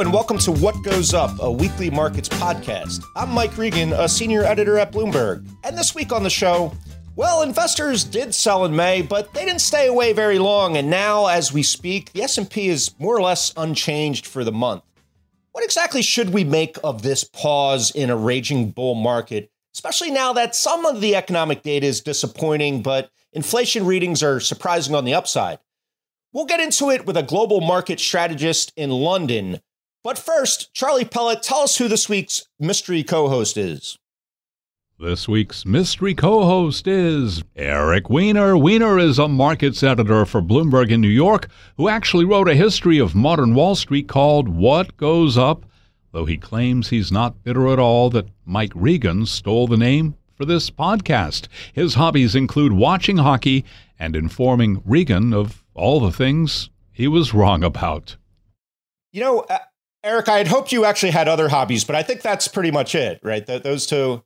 And welcome to What Goes Up, a weekly markets podcast. I'm Mike Regan, a senior editor at Bloomberg. And this week on the show, well, investors did sell in May, but they didn't stay away very long, and now as we speak, the S&P is more or less unchanged for the month. What exactly should we make of this pause in a raging bull market, especially now that some of the economic data is disappointing, but inflation readings are surprising on the upside? We'll get into it with a global market strategist in London, but first, Charlie Pellet, tell us who this week's mystery co host is. This week's mystery co host is Eric Weiner. Weiner is a markets editor for Bloomberg in New York who actually wrote a history of modern Wall Street called What Goes Up, though he claims he's not bitter at all that Mike Regan stole the name for this podcast. His hobbies include watching hockey and informing Regan of all the things he was wrong about. You know, uh, Eric, I had hoped you actually had other hobbies, but I think that's pretty much it, right? Th- those two.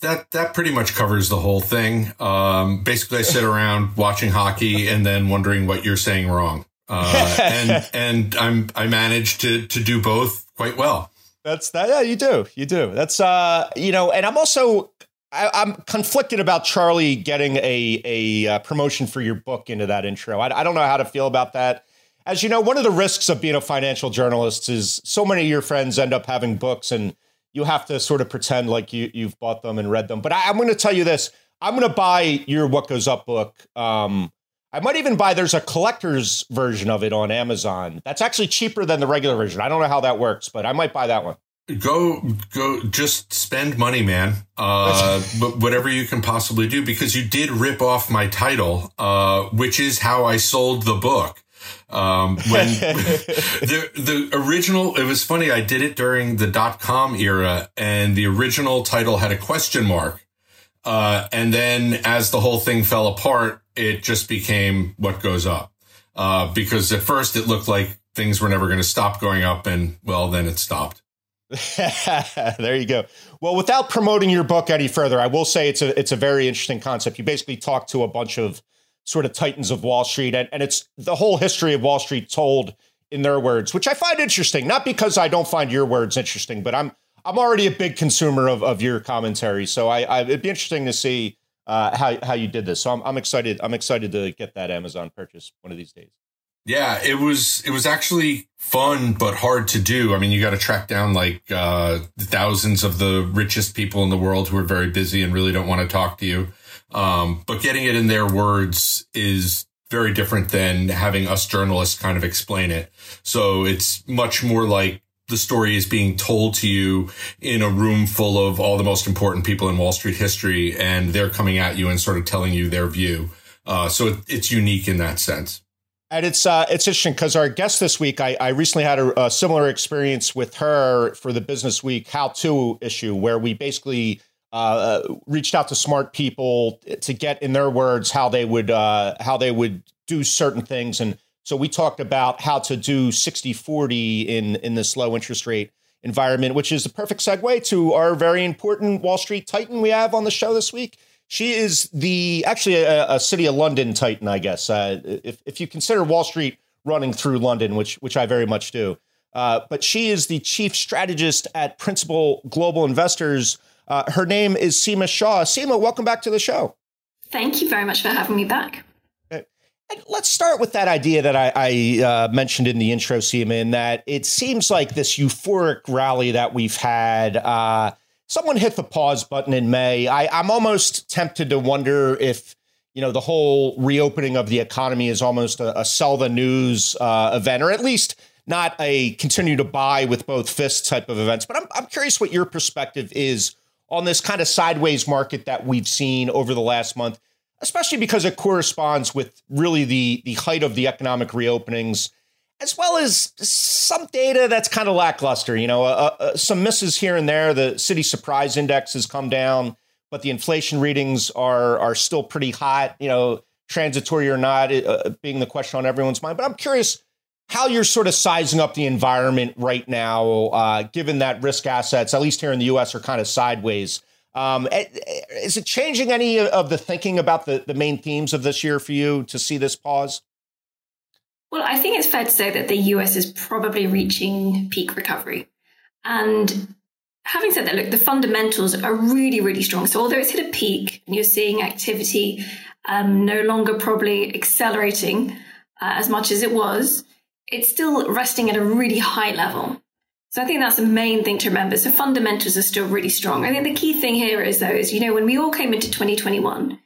That that pretty much covers the whole thing. Um, basically, I sit around watching hockey and then wondering what you're saying wrong, uh, and and I'm I managed to to do both quite well. That's that. Yeah, you do. You do. That's uh, you know, and I'm also I, am conflicted about Charlie getting a a uh, promotion for your book into that intro. I, I don't know how to feel about that as you know, one of the risks of being a financial journalist is so many of your friends end up having books and you have to sort of pretend like you, you've bought them and read them. But I, am going to tell you this I'm going to buy your What Goes Up book. Um, I might even buy, there's a collector's version of it on Amazon. That's actually cheaper than the regular version. I don't know how that works, but I might buy that one. Go, go, just spend money, man. Uh, whatever you can possibly do, because you did rip off my title, uh, which is how I sold the book. Um, when the, the original, it was funny. I did it during the dot com era and the original title had a question mark. Uh, and then as the whole thing fell apart, it just became what goes up. Uh, because at first it looked like things were never going to stop going up and well, then it stopped. there you go. Well, without promoting your book any further, I will say it's a it's a very interesting concept. You basically talk to a bunch of sort of titans of Wall Street. And, and it's the whole history of Wall Street told in their words, which I find interesting, not because I don't find your words interesting, but I'm I'm already a big consumer of, of your commentary. So I, I it'd be interesting to see uh, how how you did this. So I'm, I'm excited. I'm excited to get that Amazon purchase one of these days. Yeah, it was it was actually fun but hard to do. I mean, you got to track down like uh, thousands of the richest people in the world who are very busy and really don't want to talk to you. Um, but getting it in their words is very different than having us journalists kind of explain it. So it's much more like the story is being told to you in a room full of all the most important people in Wall Street history, and they're coming at you and sort of telling you their view. Uh, so it, it's unique in that sense. And it's uh, it's interesting because our guest this week, I, I recently had a, a, similar experience with her for the Business Week How To issue, where we basically uh, reached out to smart people to get, in their words, how they would uh, how they would do certain things. And so we talked about how to do 60-40 in in this low interest rate environment, which is the perfect segue to our very important Wall Street Titan we have on the show this week. She is the actually a, a city of London Titan, I guess. Uh, if if you consider Wall Street running through London, which which I very much do. Uh, but she is the chief strategist at Principal Global Investors uh, her name is Seema Shah. Seema, welcome back to the show. Thank you very much for having me back. Uh, let's start with that idea that I, I uh, mentioned in the intro, Seema, in that it seems like this euphoric rally that we've had. Uh, someone hit the pause button in May. I, I'm almost tempted to wonder if you know the whole reopening of the economy is almost a, a sell the news uh, event, or at least not a continue to buy with both fists type of events. But I'm, I'm curious what your perspective is on this kind of sideways market that we've seen over the last month, especially because it corresponds with really the, the height of the economic reopenings, as well as some data that's kind of lackluster. You know, uh, uh, some misses here and there. The city surprise index has come down, but the inflation readings are are still pretty hot. You know, transitory or not, uh, being the question on everyone's mind. But I'm curious how you're sort of sizing up the environment right now, uh, given that risk assets, at least here in the U.S., are kind of sideways. Um, eh, eh, is it changing any of the thinking about the, the main themes of this year for you to see this pause? Well, I think it's fair to say that the US is probably reaching peak recovery. And having said that, look, the fundamentals are really, really strong. So although it's hit a peak and you're seeing activity um, no longer probably accelerating uh, as much as it was, it's still resting at a really high level. So I think that's the main thing to remember. So fundamentals are still really strong. I think the key thing here is though, is, you know, when we all came into 2021,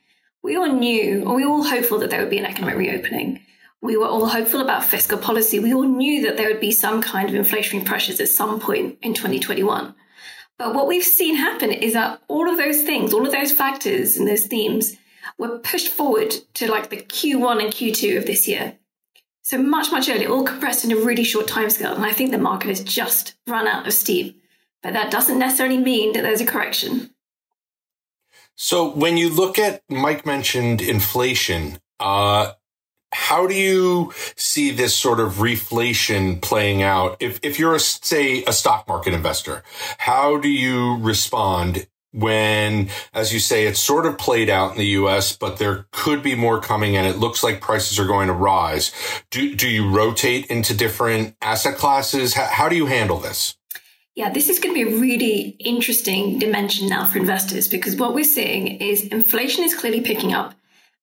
we all knew, or we were all hopeful that there would be an economic reopening. We were all hopeful about fiscal policy. We all knew that there would be some kind of inflationary pressures at some point in 2021. But what we've seen happen is that all of those things, all of those factors and those themes were pushed forward to like the Q1 and Q2 of this year. So much, much earlier, all compressed in a really short timescale. And I think the market has just run out of steam. But that doesn't necessarily mean that there's a correction. So when you look at Mike mentioned inflation, uh, how do you see this sort of reflation playing out? If, if you're a, say a stock market investor, how do you respond when, as you say, it's sort of played out in the US, but there could be more coming and it looks like prices are going to rise. Do, do you rotate into different asset classes? How, how do you handle this? Yeah, this is going to be a really interesting dimension now for investors because what we're seeing is inflation is clearly picking up,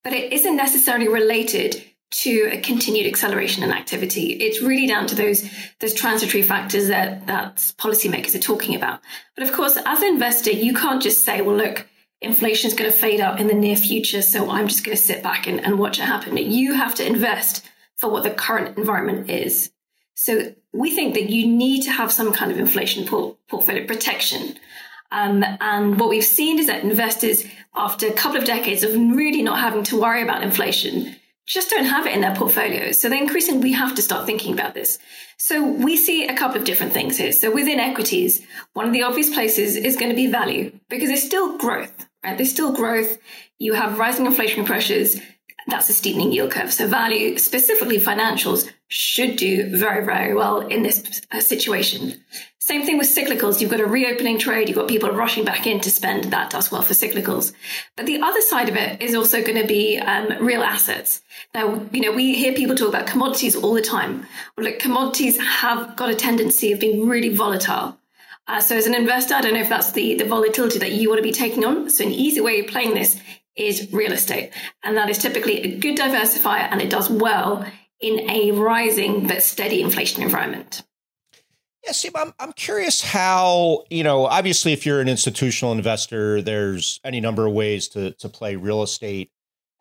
but it isn't necessarily related to a continued acceleration in activity. It's really down to those those transitory factors that that policymakers are talking about. But of course, as an investor, you can't just say, "Well, look, inflation is going to fade out in the near future, so I'm just going to sit back and, and watch it happen." You have to invest for what the current environment is. So we think that you need to have some kind of inflation port- portfolio protection. Um, and what we've seen is that investors, after a couple of decades of really not having to worry about inflation, just don't have it in their portfolios. So they're increasingly, we have to start thinking about this. So we see a couple of different things here. So within equities, one of the obvious places is going to be value because there's still growth, right? There's still growth. You have rising inflationary pressures. That's a steepening yield curve. So value, specifically financials, should do very, very well in this uh, situation. Same thing with cyclicals. You've got a reopening trade. You've got people rushing back in to spend. That does well for cyclicals. But the other side of it is also going to be um, real assets. Now, you know, we hear people talk about commodities all the time. Well, look, commodities have got a tendency of being really volatile. Uh, so as an investor, I don't know if that's the, the volatility that you want to be taking on. So an easy way of playing this is real estate. And that is typically a good diversifier and it does well in a rising but steady inflation environment. Yeah, Steve, I'm, I'm curious how, you know, obviously, if you're an institutional investor, there's any number of ways to, to play real estate.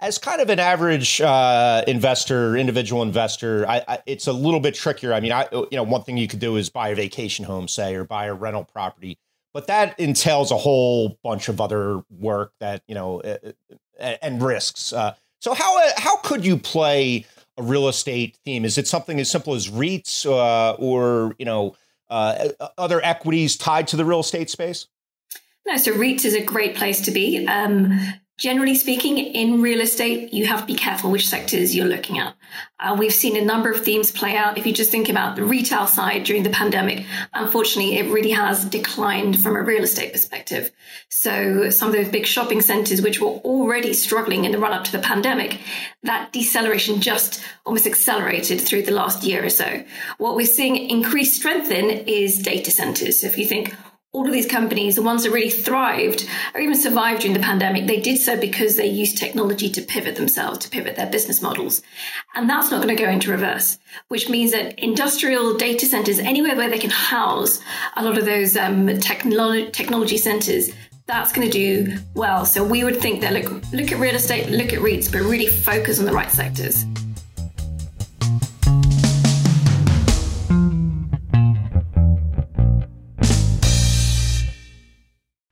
As kind of an average uh, investor, individual investor, I, I, it's a little bit trickier. I mean, I, you know, one thing you could do is buy a vacation home, say, or buy a rental property, but that entails a whole bunch of other work that, you know, and risks. Uh, so how how could you play a real estate theme? Is it something as simple as REITs uh, or you know uh, other equities tied to the real estate space? No, so REITs is a great place to be. Um, Generally speaking, in real estate, you have to be careful which sectors you're looking at. Uh, we've seen a number of themes play out. If you just think about the retail side during the pandemic, unfortunately, it really has declined from a real estate perspective. So some of those big shopping centers, which were already struggling in the run up to the pandemic, that deceleration just almost accelerated through the last year or so. What we're seeing increased strength in is data centers. So if you think all of these companies, the ones that really thrived or even survived during the pandemic, they did so because they used technology to pivot themselves, to pivot their business models. And that's not going to go into reverse, which means that industrial data centers, anywhere where they can house a lot of those um, technolo- technology centers, that's going to do well. So we would think that look, look at real estate, look at REITs, but really focus on the right sectors.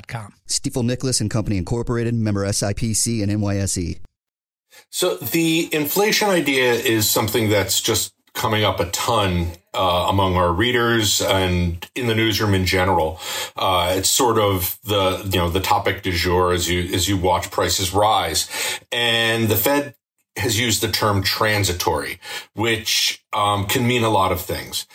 com. Stifel Nicolaus and Company Incorporated, member SIPC and NYSE. So the inflation idea is something that's just coming up a ton uh, among our readers and in the newsroom in general. Uh, it's sort of the you know the topic du jour as you as you watch prices rise, and the Fed has used the term transitory, which um, can mean a lot of things.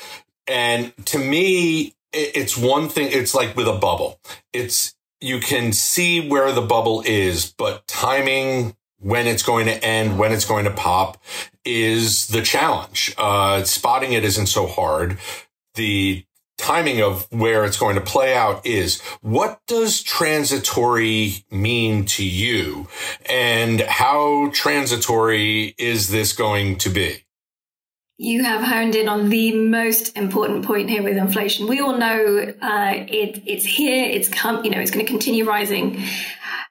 And to me, it's one thing. It's like with a bubble. It's, you can see where the bubble is, but timing when it's going to end, when it's going to pop is the challenge. Uh, spotting it isn't so hard. The timing of where it's going to play out is what does transitory mean to you and how transitory is this going to be? You have honed in on the most important point here with inflation. We all know uh, it, it's here, it's come, you know, it's going to continue rising,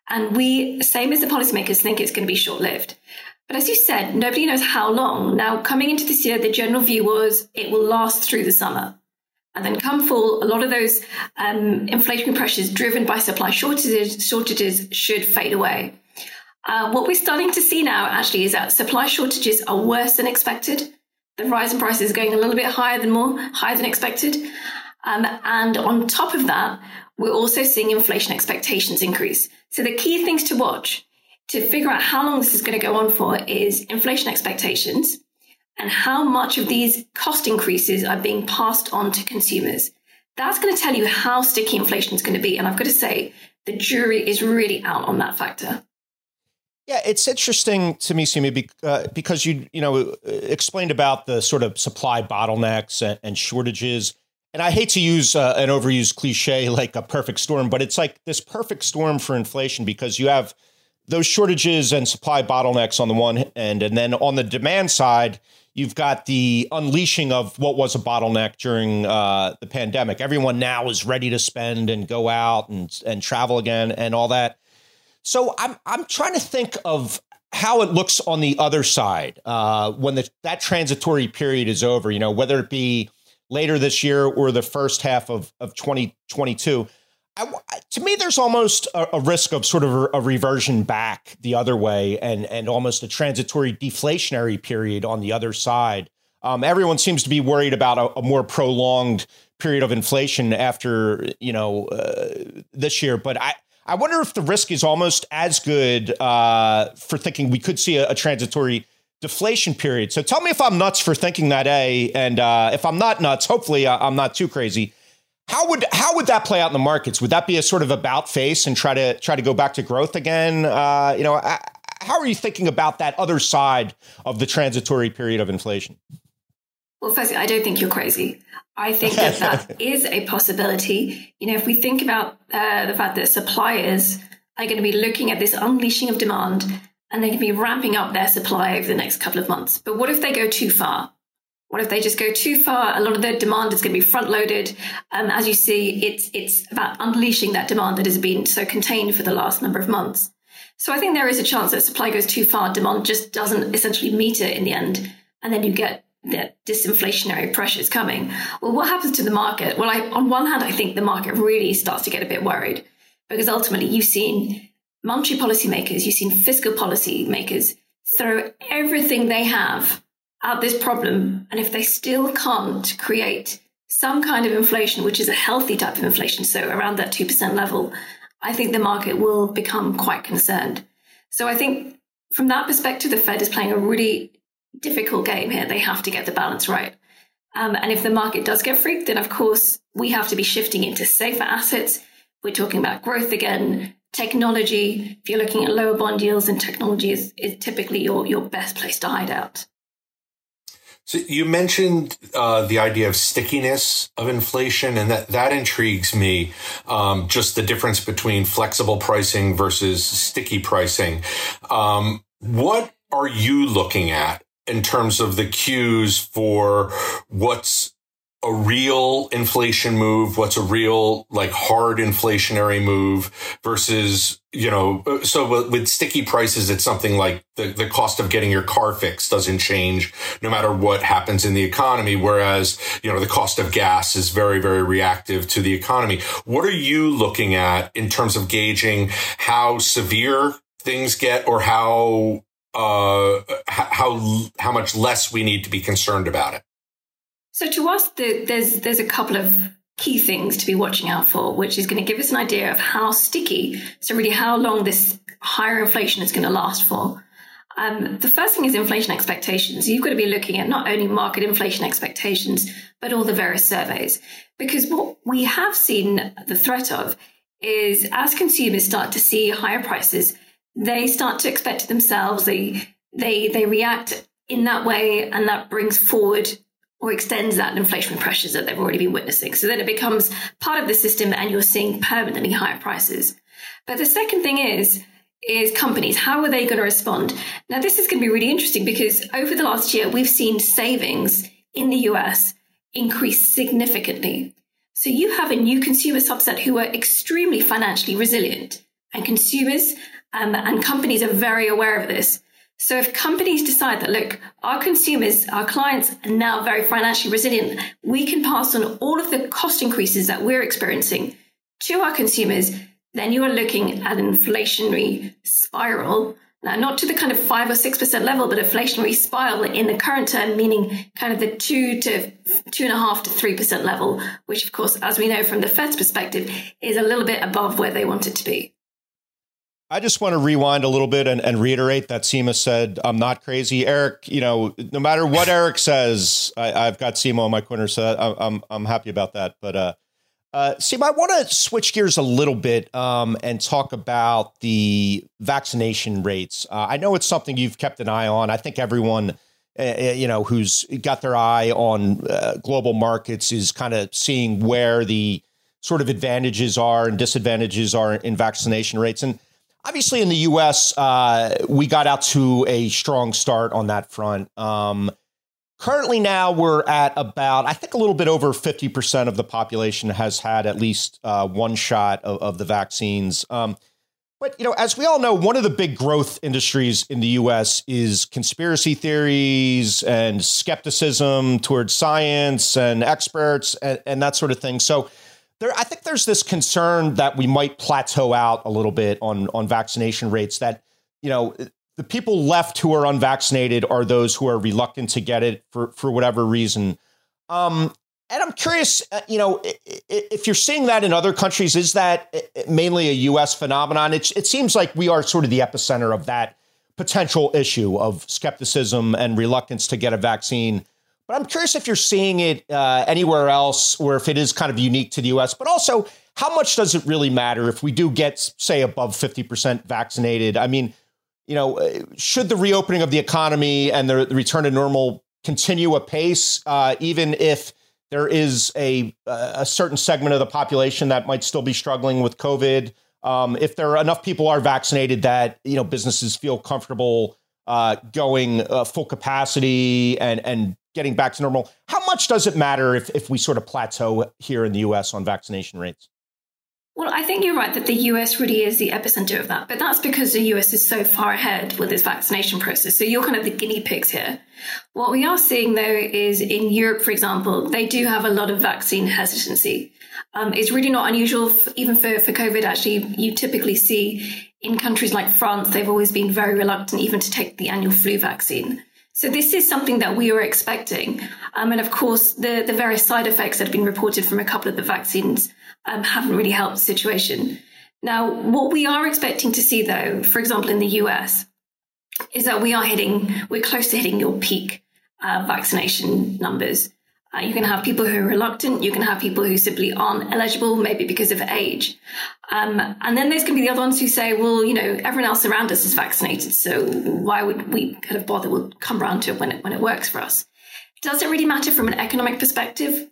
and we, same as the policymakers, think it's going to be short lived. But as you said, nobody knows how long. Now, coming into this year, the general view was it will last through the summer. And then come fall, a lot of those um, inflationary pressures driven by supply shortages, shortages should fade away. Uh, what we're starting to see now actually is that supply shortages are worse than expected the rise in prices is going a little bit higher than more, higher than expected. Um, and on top of that, we're also seeing inflation expectations increase. So the key things to watch to figure out how long this is going to go on for is inflation expectations and how much of these cost increases are being passed on to consumers. That's going to tell you how sticky inflation is going to be. And I've got to say, the jury is really out on that factor. Yeah, it's interesting to me, Seema, uh, because you you know explained about the sort of supply bottlenecks and, and shortages. And I hate to use uh, an overused cliche like a perfect storm, but it's like this perfect storm for inflation because you have those shortages and supply bottlenecks on the one end, and then on the demand side, you've got the unleashing of what was a bottleneck during uh, the pandemic. Everyone now is ready to spend and go out and and travel again and all that. So I'm I'm trying to think of how it looks on the other side uh, when the, that transitory period is over. You know, whether it be later this year or the first half of of 2022. I, to me, there's almost a, a, risk of sort of a, reversion back the other way, and and almost a transitory deflationary period on the other side. Um, everyone seems to be worried about a, a, more prolonged period of inflation after you know uh, this year, but I I wonder if the risk is almost as good uh, for thinking we could see a, a, transitory deflation period. So tell me if I'm nuts for thinking that, A, and uh, if I'm not nuts, hopefully uh, I'm not too crazy. How would how would that play out in the markets? Would that be a sort of about face and try to try to go back to growth again? Uh, you know, how are you thinking about that other side of the transitory period of inflation? Well, firstly, I don't think you're crazy. I think that that is a possibility. You know, if we think about uh, the fact that suppliers are going to be looking at this unleashing of demand and they're going to be ramping up their supply over the next couple of months. But what if they go too far? What if they just go too far? A lot of their demand is going to be front loaded. Um, as you see, it's it's about unleashing that demand that has been so contained for the last number of months. So I think there is a chance that supply goes too far, demand just doesn't essentially meet it in the end, and then you get that disinflationary pressures coming. Well, what happens to the market? Well, I, on one hand, I think the market really starts to get a bit worried because ultimately you've seen monetary policymakers, you've seen fiscal policymakers throw everything they have at this problem. And if they still can't create some kind of inflation, which is a healthy type of inflation, so around that 2% level, I think the market will become quite concerned. So I think from that perspective, the Fed is playing a really difficult game here. They have to get the balance right. Um, and if the market does get freaked, then of course we have to be shifting into safer assets. We're talking about growth again, technology. If you're looking at lower bond yields, and technology is, is typically your, your best place to hide out. So you mentioned uh, the idea of stickiness of inflation, and that that intrigues me. Um, just the difference between flexible pricing versus sticky pricing. Um, what are you looking at in terms of the cues for what's a real inflation move, what's a real like hard inflationary move versus, you know, so with sticky prices, it's something like the, the cost of getting your car fixed doesn't change no matter what happens in the economy. Whereas, you know, the cost of gas is very, very reactive to the economy. What are you looking at in terms of gauging how severe things get or how, uh, how, how much less we need to be concerned about it? So to us, the, there's there's a couple of key things to be watching out for, which is going to give us an idea of how sticky, so really how long this higher inflation is going to last for. Um, the first thing is inflation expectations. You've got to be looking at not only market inflation expectations, but all the various surveys. Because what we have seen the threat of is as consumers start to see higher prices, they start to expect it themselves. They, they, they react in that way, and that brings forward or extends that inflationary pressures that they've already been witnessing. So then it becomes part of the system and you're seeing permanently higher prices. But the second thing is, is companies. How are they going to respond? Now, this is going to be really interesting because over the last year, we've seen savings in the US increase significantly. So you have a new consumer subset who are extremely financially resilient and consumers um, and companies are very aware of this. So if companies decide that, look, our consumers, our clients are now very financially resilient, we can pass on all of the cost increases that we're experiencing to our consumers, then you are looking at an inflationary spiral. Now, not to the kind of five or 6% level, but inflationary spiral in the current term, meaning kind of the two to two and a half to 3% level, which of course, as we know from the Fed's perspective, is a little bit above where they want it to be. I just want to rewind a little bit and, and, reiterate that Seema said, I'm not crazy. Eric, you know, no matter what Eric says, I, have got Seema on my corner, so I, I'm, I'm happy about that. But uh, uh, Seema, I want to switch gears a little bit um, and talk about the vaccination rates. Uh, I know it's something you've kept an eye on. I think everyone, uh you know, who's got their eye on uh, global markets is kind of seeing where the sort of advantages are and disadvantages are in vaccination rates. And obviously in the U.S., uh, we got out to a strong start on that front. Um, currently, now we're at about, I think, a little bit over 50% of the population has had at least uh, one shot of, of the vaccines. Um, but you know, as we all know, one of the big growth industries in the U.S. is conspiracy theories and skepticism towards science and experts and, and that sort of thing. So there, I think there's this concern that we might plateau out a little bit on on vaccination rates. That you know, the people left who are unvaccinated are those who are reluctant to get it for for whatever reason. Um, and I'm curious, uh, you know, if you're seeing that in other countries, is that mainly a U.S. phenomenon? It, it seems like we are sort of the epicenter of that potential issue of skepticism and reluctance to get a vaccine but I'm curious if you're seeing it uh, anywhere else or if it is kind of unique to the US, but also how much does it really matter if we do get, say, above 50% vaccinated? I mean, you know, uh, should the reopening of the economy and the return to normal continue apace, uh, even if there is a, a certain segment of the population that might still be struggling with COVID? Um, if there are enough people are vaccinated that you know businesses feel comfortable uh, going uh, full capacity and and getting back to normal. How much does it matter if, if we sort of plateau here in the US on vaccination rates? Well, I think you're right that the US really is the epicenter of that, but that's because the US is so far ahead with its vaccination process. So you're kind of the guinea pigs here. What we are seeing though is in Europe, for example, they do have a lot of vaccine hesitancy. Um, it's really not unusual, for, even for, for COVID. Actually, you typically see in countries like France, they've always been very reluctant even to take the annual flu vaccine. So this is something that we were expecting. Um, and of course, the, the various side effects that have been reported from a couple of the vaccines um, haven't really helped the situation. Now, what we are expecting to see, though, for example, in the US, is that we are hitting, we're close to hitting your peak uh, vaccination numbers. Uh, you can have people who are reluctant. You can have people who simply aren't eligible, maybe because of age. Um, and then there's going to be the other ones who say, well, you know, everyone else around us is vaccinated. So why would we kind of bother? We'll come around to it when it, when it works for us. Does it really matter from an economic perspective?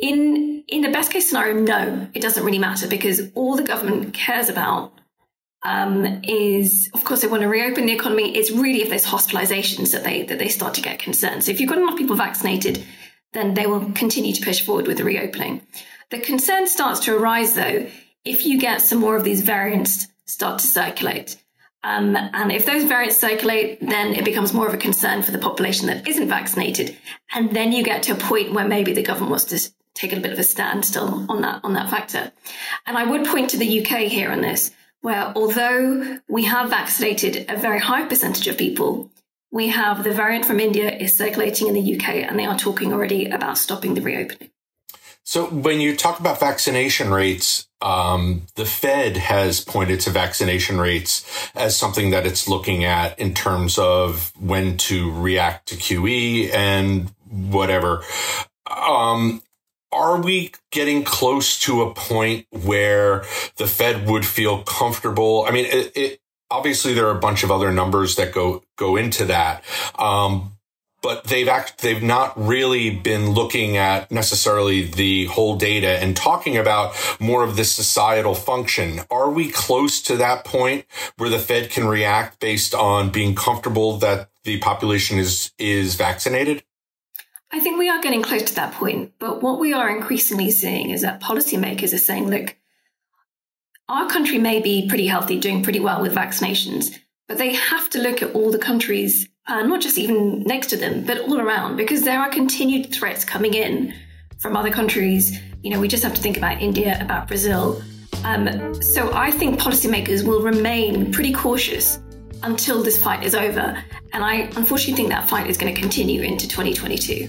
In, in the best case scenario, no, it doesn't really matter because all the government cares about um, is, of course, they want to reopen the economy. It's really if there's hospitalizations that they that they start to get concerned. So if you've got enough people vaccinated, then they will continue to push forward with the reopening. The concern starts to arise, though, if you get some more of these variants start to circulate. Um, and if those variants circulate, then it becomes more of a concern for the population that isn't vaccinated. And then you get to a point where maybe the government wants to take a bit of a stand still on that on that factor. And I would point to the UK here on this, where although we have vaccinated a very high percentage of people, we have the variant from India is circulating in the UK, and they are talking already about stopping the reopening. So, when you talk about vaccination rates, um, the Fed has pointed to vaccination rates as something that it's looking at in terms of when to react to QE and whatever. Um, are we getting close to a point where the Fed would feel comfortable? I mean, it, it, obviously there are a bunch of other numbers that go go into that. Um, but they've act, they've not really been looking at necessarily the whole data and talking about more of the societal function. Are we close to that point where the Fed can react based on being comfortable that the population is is vaccinated? I think we are getting close to that point, but what we are increasingly seeing is that policymakers are saying, look, our country may be pretty healthy, doing pretty well with vaccinations, but they have to look at all the countries, uh, not just even next to them, but all around, because there are continued threats coming in from other countries. You know, we just have to think about India, about Brazil. Um, so I think policymakers will remain pretty cautious until this fight is over. And I unfortunately think that fight is going to continue into 2022.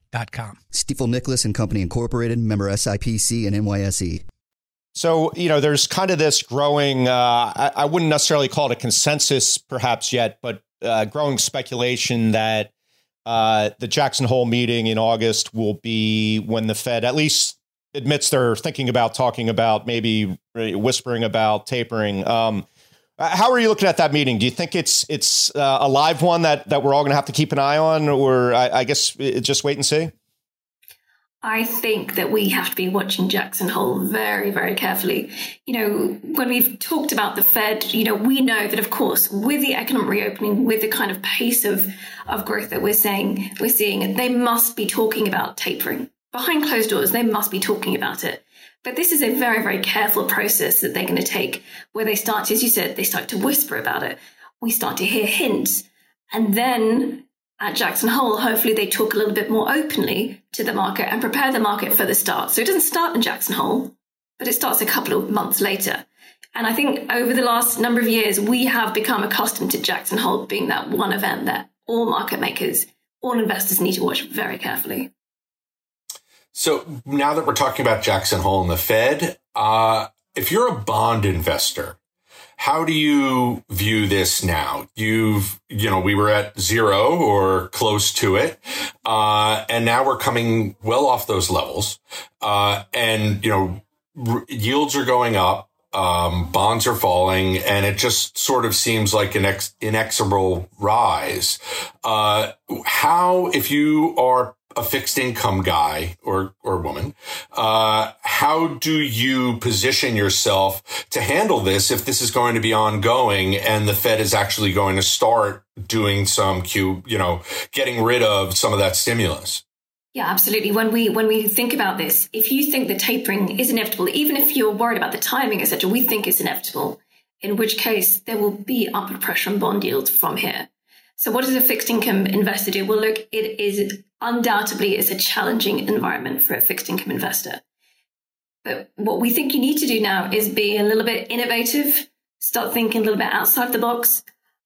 com. Stifel Nicolaus and Company Incorporated, member SIPC and NYSE. So, you know, there's kind of this growing, uh, I, I, wouldn't necessarily call it a consensus perhaps yet, but uh, growing speculation that uh, the Jackson Hole meeting in August will be when the Fed at least admits they're thinking about talking about maybe whispering about tapering. Um, uh, how are you looking at that meeting? Do you think it's it's uh, a live one that that we're all going to have to keep an eye on, or I, I guess just wait and see? I think that we have to be watching Jackson Hole very, very carefully. You know, when we've talked about the Fed, you know, we know that, of course, with the economic reopening, with the kind of pace of, of growth that we're saying, we're seeing, they must be talking about tapering. Behind closed doors, they must be talking about it. But this is a very, very careful process that they're going to take where they start, as you said, they start to whisper about it. We start to hear hints. And then at Jackson Hole, hopefully they talk a little bit more openly to the market and prepare the market for the start. So it doesn't start in Jackson Hole, but it starts a couple of months later. And I think over the last number of years, we have become accustomed to Jackson Hole being that one event that all market makers, all investors need to watch very carefully. So now that we're talking about Jackson Hole and the Fed, uh, if you're a bond investor, how do you view this now? You've, you know, we were at zero or close to it. Uh, and now we're coming well off those levels. Uh, and, you know, r- yields are going up. Um, bonds are falling and it just sort of seems like an ex- inexorable rise. Uh, how, if you are a fixed income guy or or woman, uh, how do you position yourself to handle this if this is going to be ongoing and the Fed is actually going to start doing some Q, you know, getting rid of some of that stimulus? Yeah, absolutely. When we when we think about this, if you think the tapering is inevitable, even if you're worried about the timing, etc., we think it's inevitable. In which case, there will be upward pressure on bond yields from here. So, what does a fixed income investor do? Well, look, it is undoubtedly is a challenging environment for a fixed income investor. But what we think you need to do now is be a little bit innovative, start thinking a little bit outside the box.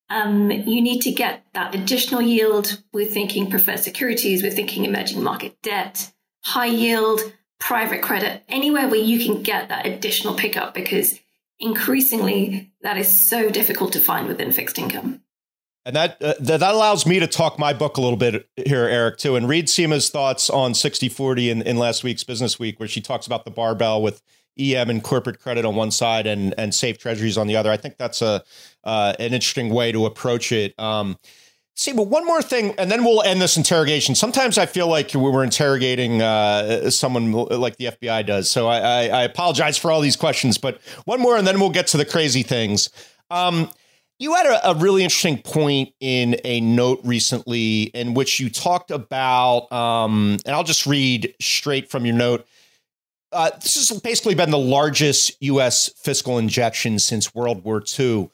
Um, you need to get that additional yield. We're thinking preferred securities, we're thinking emerging market debt, high yield, private credit, anywhere where you can get that additional pickup because increasingly that is so difficult to find within fixed income. And that, uh, that allows me to talk my book a little bit here, Eric, too, and read Seema's thoughts on 6040 in, in last week's Business Week, where she talks about the barbell with EM and corporate credit on one side and and safe treasuries on the other. I think that's a uh, an interesting way to approach it. Um, see, but one more thing, and then we'll end this interrogation. Sometimes I feel like we were interrogating uh, someone like the FBI does, so I, I, I, apologize for all these questions. But one more, and then we'll get to the crazy things. Um, you had a, a, really interesting point in a note recently in which you talked about, um, and I'll just read straight from your note. Uh, this has basically been the largest U.S. fiscal injection since World War II.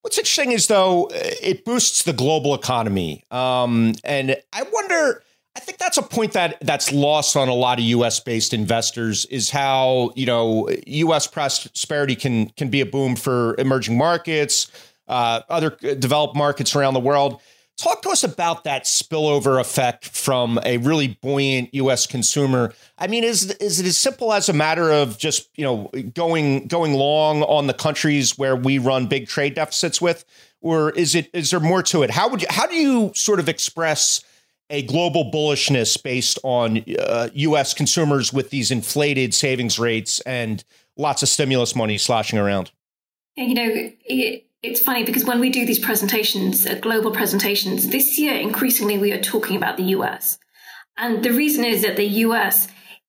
What's interesting is, though, it boosts the global economy. Um, and I wonder, I think that's a point that that's lost on a lot of U.S. based investors is how, you know, U.S. prosperity can, can be a boom for emerging markets uh, other developed markets around the world. Talk to us about that spillover effect from a really buoyant U.S. consumer. I mean, is is it as simple as a matter of just you know going going long on the countries where we run big trade deficits with, or is it is there more to it? How would you how do you sort of express a global bullishness based on uh, U.S. consumers with these inflated savings rates and lots of stimulus money sloshing around? You know, it, it's funny because when we do these presentations, uh, global presentations, this year increasingly we are talking about the US. And the reason is that the US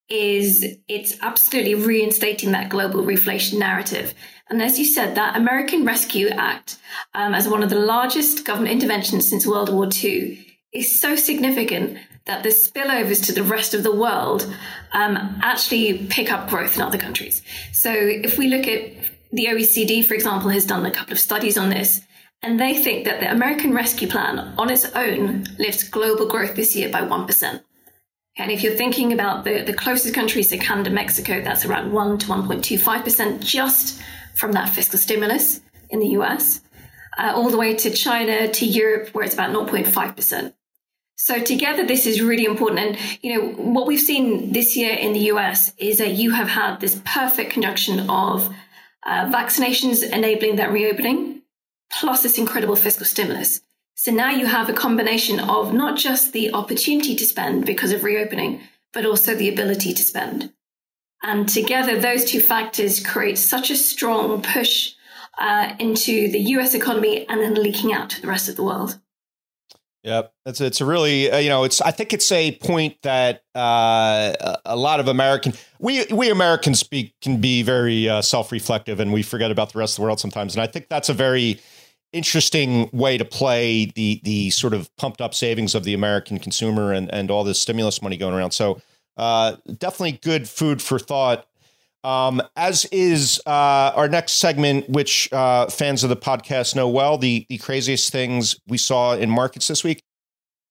is it's absolutely reinstating that global reflation narrative. And as you said, that American Rescue Act, um, as one of the largest government interventions since World War II, is so significant that the spillovers to the rest of the world um, actually pick up growth in other countries. So if we look at the OECD, for example, has done a couple of studies on this, and they think that the American Rescue Plan on its own lifts global growth this year by 1%. And if you're thinking about the, the closest countries to Canada, Mexico, that's around 1 to 1.25% just from that fiscal stimulus in the US, uh, all the way to China, to Europe, where it's about 0.5%. So together, this is really important. And, you know, what we've seen this year in the US is that you have had this perfect conjunction of uh, vaccinations enabling that reopening, plus this incredible fiscal stimulus. So now you have a combination of not just the opportunity to spend because of reopening, but also the ability to spend. And together, those two factors create such a strong push uh, into the US economy and then leaking out to the rest of the world. Yep, it's it's a really uh, you know it's I think it's a point that uh, a lot of American we we Americans speak can be very uh, self reflective and we forget about the rest of the world sometimes and I think that's a very interesting way to play the the sort of pumped up savings of the American consumer and and all this stimulus money going around. So uh, definitely good food for thought. Um, as is uh, our next segment, which uh, fans of the podcast know well, the, the craziest things we saw in markets this week.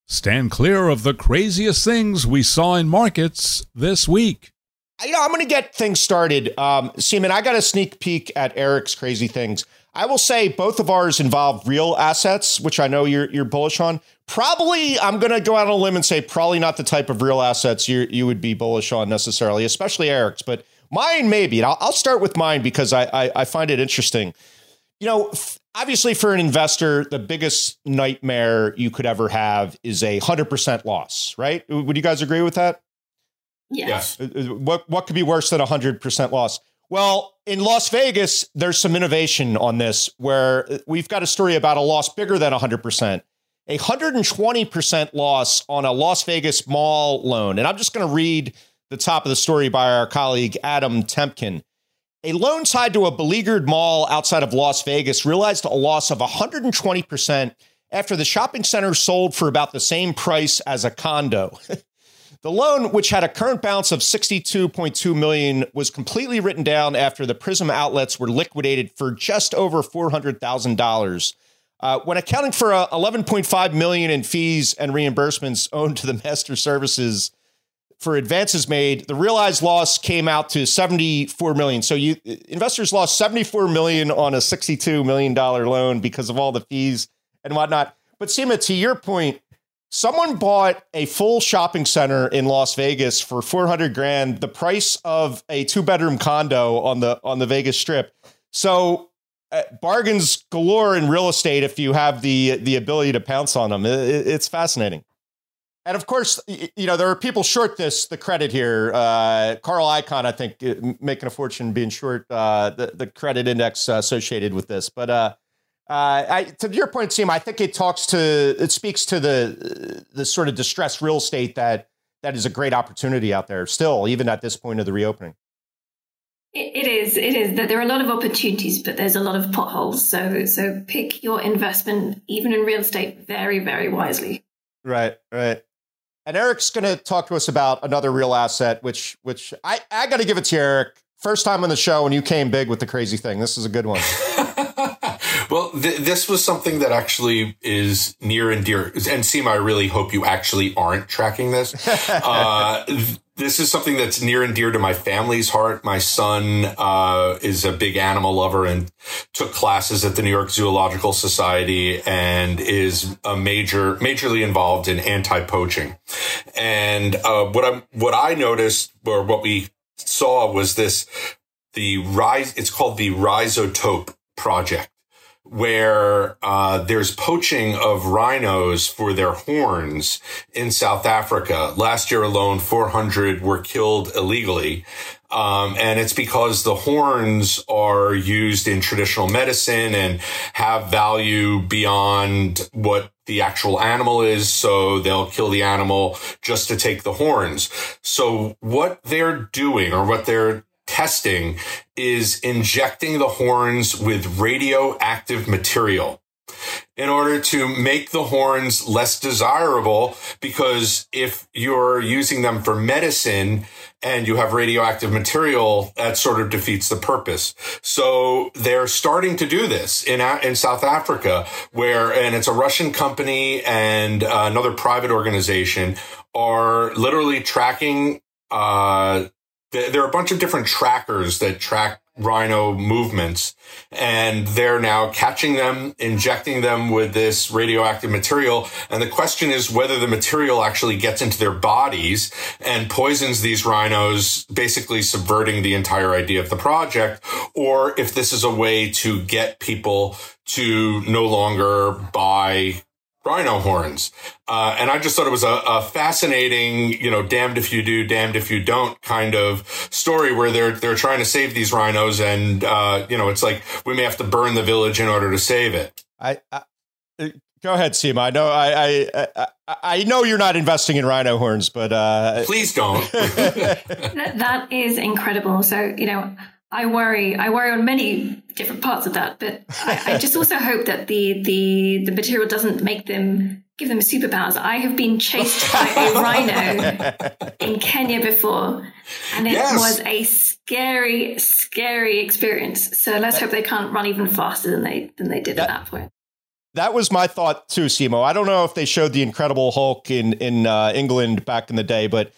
Stand clear of the craziest things we saw in markets this week. You know, I'm going to get things started. Um, Seema, I got a sneak peek at Eric's crazy things. I will say both of ours involve real assets, which I know you're you're bullish on. Probably, I'm going to go out on a limb and say probably not the type of real assets you you would be bullish on necessarily, especially Eric's. But Mine, maybe. And I'll, I'll start with mine because I, I, I find it interesting. you know, obviously for an investor, the biggest nightmare you could ever have is a hundred percent loss, right? Would you guys agree with that? Yes. Uh, uh, What what could be worse than a hundred percent loss? Well, in Las Vegas, there's some innovation on this where uh, we've got a story about a loss bigger than 100%, a 120% loss on a Las Vegas mall loan. And I'm just going to read the top of the story by our colleague Adam Tempkin. A loan tied to a beleaguered mall outside of Las Vegas realized a loss of 120% after the shopping center sold for about the same price as a condo. The loan, which had a current balance of 62.2 million, was completely written down after the Primm outlets were liquidated for just over $400,000. Uh, when accounting for uh, 11.5 million in fees and reimbursements owed to the master services for advances made, the realized loss came out to 74 million. So you investors lost 74 million on a 62 million dollar loan because of all the fees and whatnot. But Seema, to your point, Someone bought a full shopping center in Las Vegas for 400 grand, the price of a two bedroom condo on the on the Vegas Strip. So uh, bargains galore in real estate if you have the the ability to pounce on them. It, it's fascinating. And of course, you know there are people short this the credit here. Uh, Carl Icahn, I think, uh, making a fortune being short uh, the the credit index associated with this. But uh, uh, I, to your point, Seema, I think it talks to it speaks to the the sort of distressed real estate that that is a great opportunity out there still, even at this point of the reopening. It, it is. It is that there are a lot of opportunities, but there's a lot of potholes. So so pick your investment, even in real estate, very very wisely. Right. Right. And Eric's going to talk to us about another real asset, which which I I got to give it to you, Eric. First time on the show, and you came big with the crazy thing. This is a good one. Well, th- this was something that actually is near and dear. And Seema, I really hope you actually aren't tracking this. uh, this is something that's near and dear to my family's heart. My son uh, is a big animal lover and took classes at the New York Zoological Society and is a major, majorly involved in anti-poaching. And uh, what I what I noticed or what we saw was this the rise. It's called the Rhisotope Project where uh, there's poaching of rhinos for their horns in South Africa. Last year alone, 400 were killed illegally. Um, and it's because the horns are used in traditional medicine and have value beyond what the actual animal is. So they'll kill the animal just to take the horns. So what they're doing or what they're testing is injecting the horns with radioactive material in order to make the horns less desirable because if you're using them for medicine and you have radioactive material that sort of defeats the purpose. So they're starting to do this in in South Africa where and it's a Russian company and another private organization are literally tracking uh, there are a bunch of different trackers that track rhino movements and they're now catching them, injecting them with this radioactive material. And the question is whether the material actually gets into their bodies and poisons these rhinos, basically subverting the entire idea of the project, or if this is a way to get people to no longer buy rhino horns. Uh, and I just thought it was a, a, fascinating, you know, damned if you do, damned if you don't kind of story where they're, they're trying to save these rhinos. And, uh, you know, it's like we may have to burn the village in order to save it. I, I uh, go ahead, Seema. I know, I, I, I, I, know you're not investing in rhino horns, but, uh, please don't. that, that is incredible. So, you know, I worry. I worry on many different parts of that, but I, I, just also hope that the the the material doesn't make them give them superpowers. I have been chased by a rhino in Kenya before, and it yes. was a scary, scary experience. So let's hope they can't run even faster than they than they did that, at that point. That was my thought too, Seema. I don't know if they showed the Incredible Hulk in in uh, England back in the day, but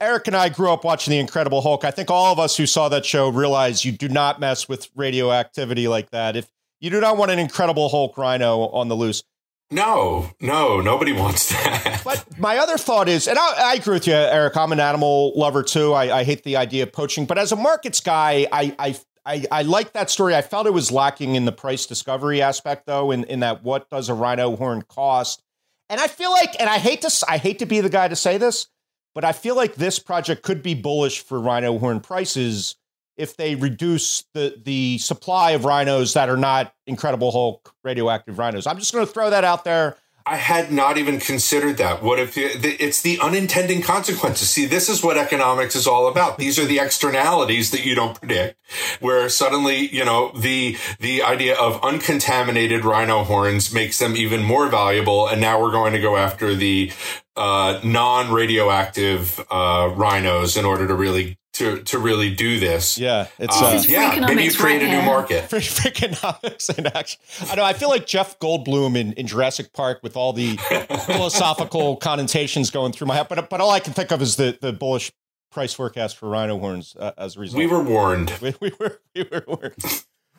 Eric and I grew up watching The Incredible Hulk. I think all of us who saw that show realize you do not mess with radioactivity like that. If you do not want an Incredible Hulk rhino on the loose. No, no, nobody wants that. but my other thought is, and I, I, agree with you, Eric. I'm an animal lover too. I, I, hate the idea of poaching, but as a markets guy, I, I I, I like that story. I felt it was lacking in the price discovery aspect, though, in, in that what does a rhino horn cost? And I feel like, and I hate to I hate to be the guy to say this, but I feel like this project could be bullish for rhino horn prices if they reduce the the supply of rhinos that are not Incredible Hulk radioactive rhinos. I'm just going to throw that out there. I had not even considered that. What if it's the unintended consequences? See, this is what economics is all about. These are the externalities that you don't predict, where suddenly, you know, the, the idea of uncontaminated rhino horns makes them even more valuable. And now we're going to go after the, uh, non-radioactive, uh, rhinos in order to really to to really do this. Yeah, it's uh, yeah. Maybe you create right a new market. Freakonomics in action. I know. I feel like Jeff Goldblum in, in Jurassic Park with all the philosophical connotations going through my head. But but all I can think of is the the bullish price forecast for rhino horns uh, as a result. We were warned. We, we were we were warned.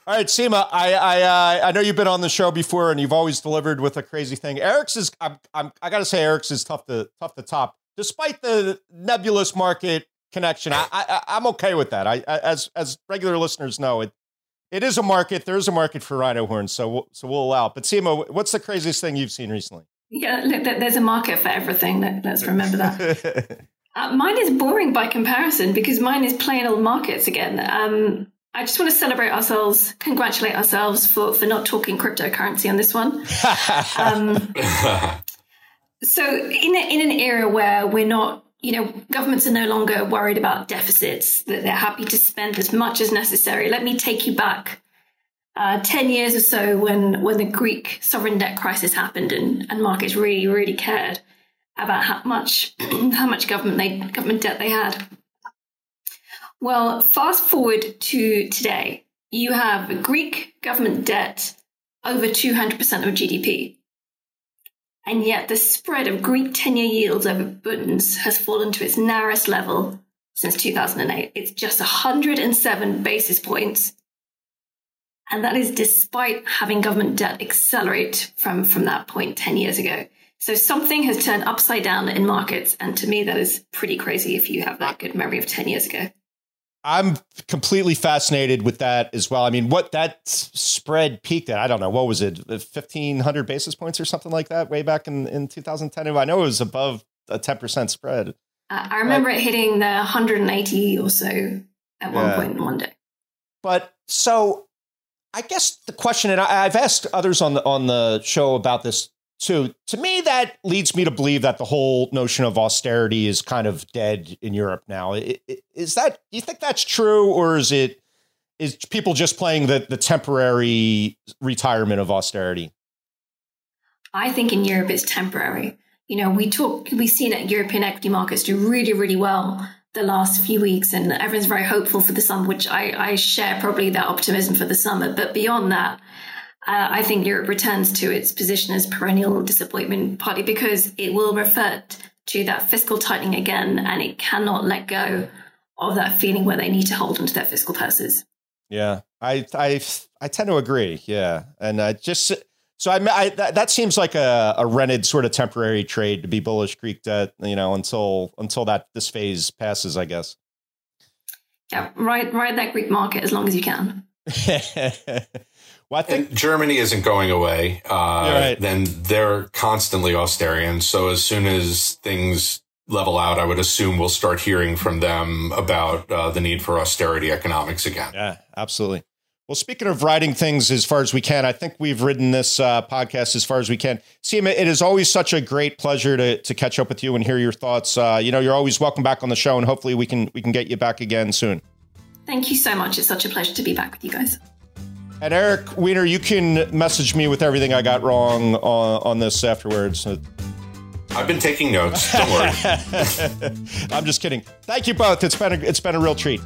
All right, Seema, I I uh, I know you've been on the show before, and you've always delivered with a crazy thing. Eric's is I'm, I'm I got to say Eric's is tough to tough to top, despite the nebulous market connection. I, I I'm okay with that. I, I, as as regular listeners know it. It is a market. There is a market for rhino horns, so we'll, so we'll allow. It. But Seema, what's the craziest thing you've seen recently? Yeah, look, there's a market for everything. Let's remember that. uh, mine is boring by comparison because mine is plain old markets again. Um, I just want to celebrate ourselves, congratulate ourselves for for not talking cryptocurrency on this one. um, so in a, in an era where we're not you know, governments are no longer worried about deficits, that they're happy to spend as much as necessary. Let me take you back uh, 10 years or so when, when the Greek sovereign debt crisis happened and, and markets really, really cared about how much, how much government, they, government debt they had. Well, fast forward to today, you have Greek government debt over 200% of GDP. And yet the spread of Greek 10 year yields over bonds has fallen to its narrowest level since 2008. It's just 107 basis points. And that is despite having government debt accelerate from, from that point 10 years ago. So something has turned upside down in markets. And to me, that is pretty crazy if you have that good memory of 10 years ago. I'm completely fascinated with that as well. I mean, what that spread peaked at, I don't know, what was it, 1,500 basis points or something like that way back in, in 2010? I know it was above a 10% spread. Uh, I remember but, it hitting the 180 or so at yeah. one point in one day. But so I guess the question, and I, I've asked others on the on the show about this so to me, that leads me to believe that the whole notion of austerity is kind of dead in Europe now. Is that do you think that's true, or is it is people just playing the the temporary retirement of austerity? I think in Europe it's temporary. You know, we talk we've seen European equity markets do really, really well the last few weeks, and everyone's very hopeful for the summer, which I, I share probably that optimism for the summer. But beyond that, uh, I think Europe returns to its position as perennial disappointment, partly because it will revert to that fiscal tightening again, and it cannot let go of that feeling where they need to hold onto their fiscal purses. Yeah, I I I tend to agree. Yeah, and uh, just so I, I that, that, seems like a, a rented sort of temporary trade to be bullish Greek debt, you know, until until that this phase passes, I guess. Yeah, ride ride that Greek market as long as you can. Well, I think and Germany isn't going away. Uh, right. Then they're constantly austerian. So as soon as things level out, I would assume we'll start hearing from them about uh, the need for austerity economics again. Yeah, absolutely. Well, speaking of writing things as far as we can, I think we've written this uh, podcast as far as we can. Seema, it is always such a great pleasure to to catch up with you and hear your thoughts. Uh, you know, you're always welcome back on the show, and hopefully we can we can get you back again soon. Thank you so much. It's such a pleasure to be back with you guys. And Eric Weiner, you can message me with everything I got wrong on, on this afterwards. I've been taking notes. Don't worry. I'm just kidding. Thank you both. It's been a, it's been a real treat.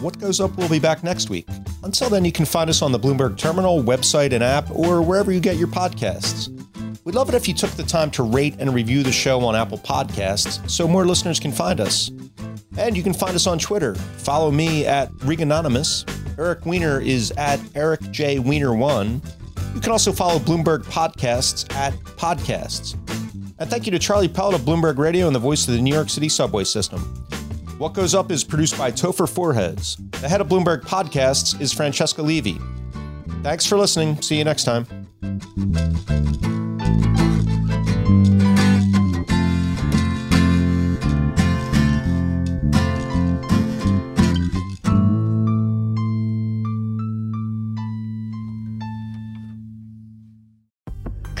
What Goes Up will be back next week. Until then, you can find us on the Bloomberg Terminal, website, and app, or wherever you get your podcasts. We'd love it if you took the time to rate and review the show on Apple Podcasts so more listeners can find us. And you can find us on Twitter. Follow me at Reganonymous. Eric Weiner is at Eric J. Weiner1. You can also follow Bloomberg Podcasts at Podcasts. And thank you to Charlie Pellett of Bloomberg Radio and the voice of the New York City subway system. What Goes Up is produced by Topher Forhecz. The head of Bloomberg Podcasts is Francesca Levy. Thanks for listening. See you next time.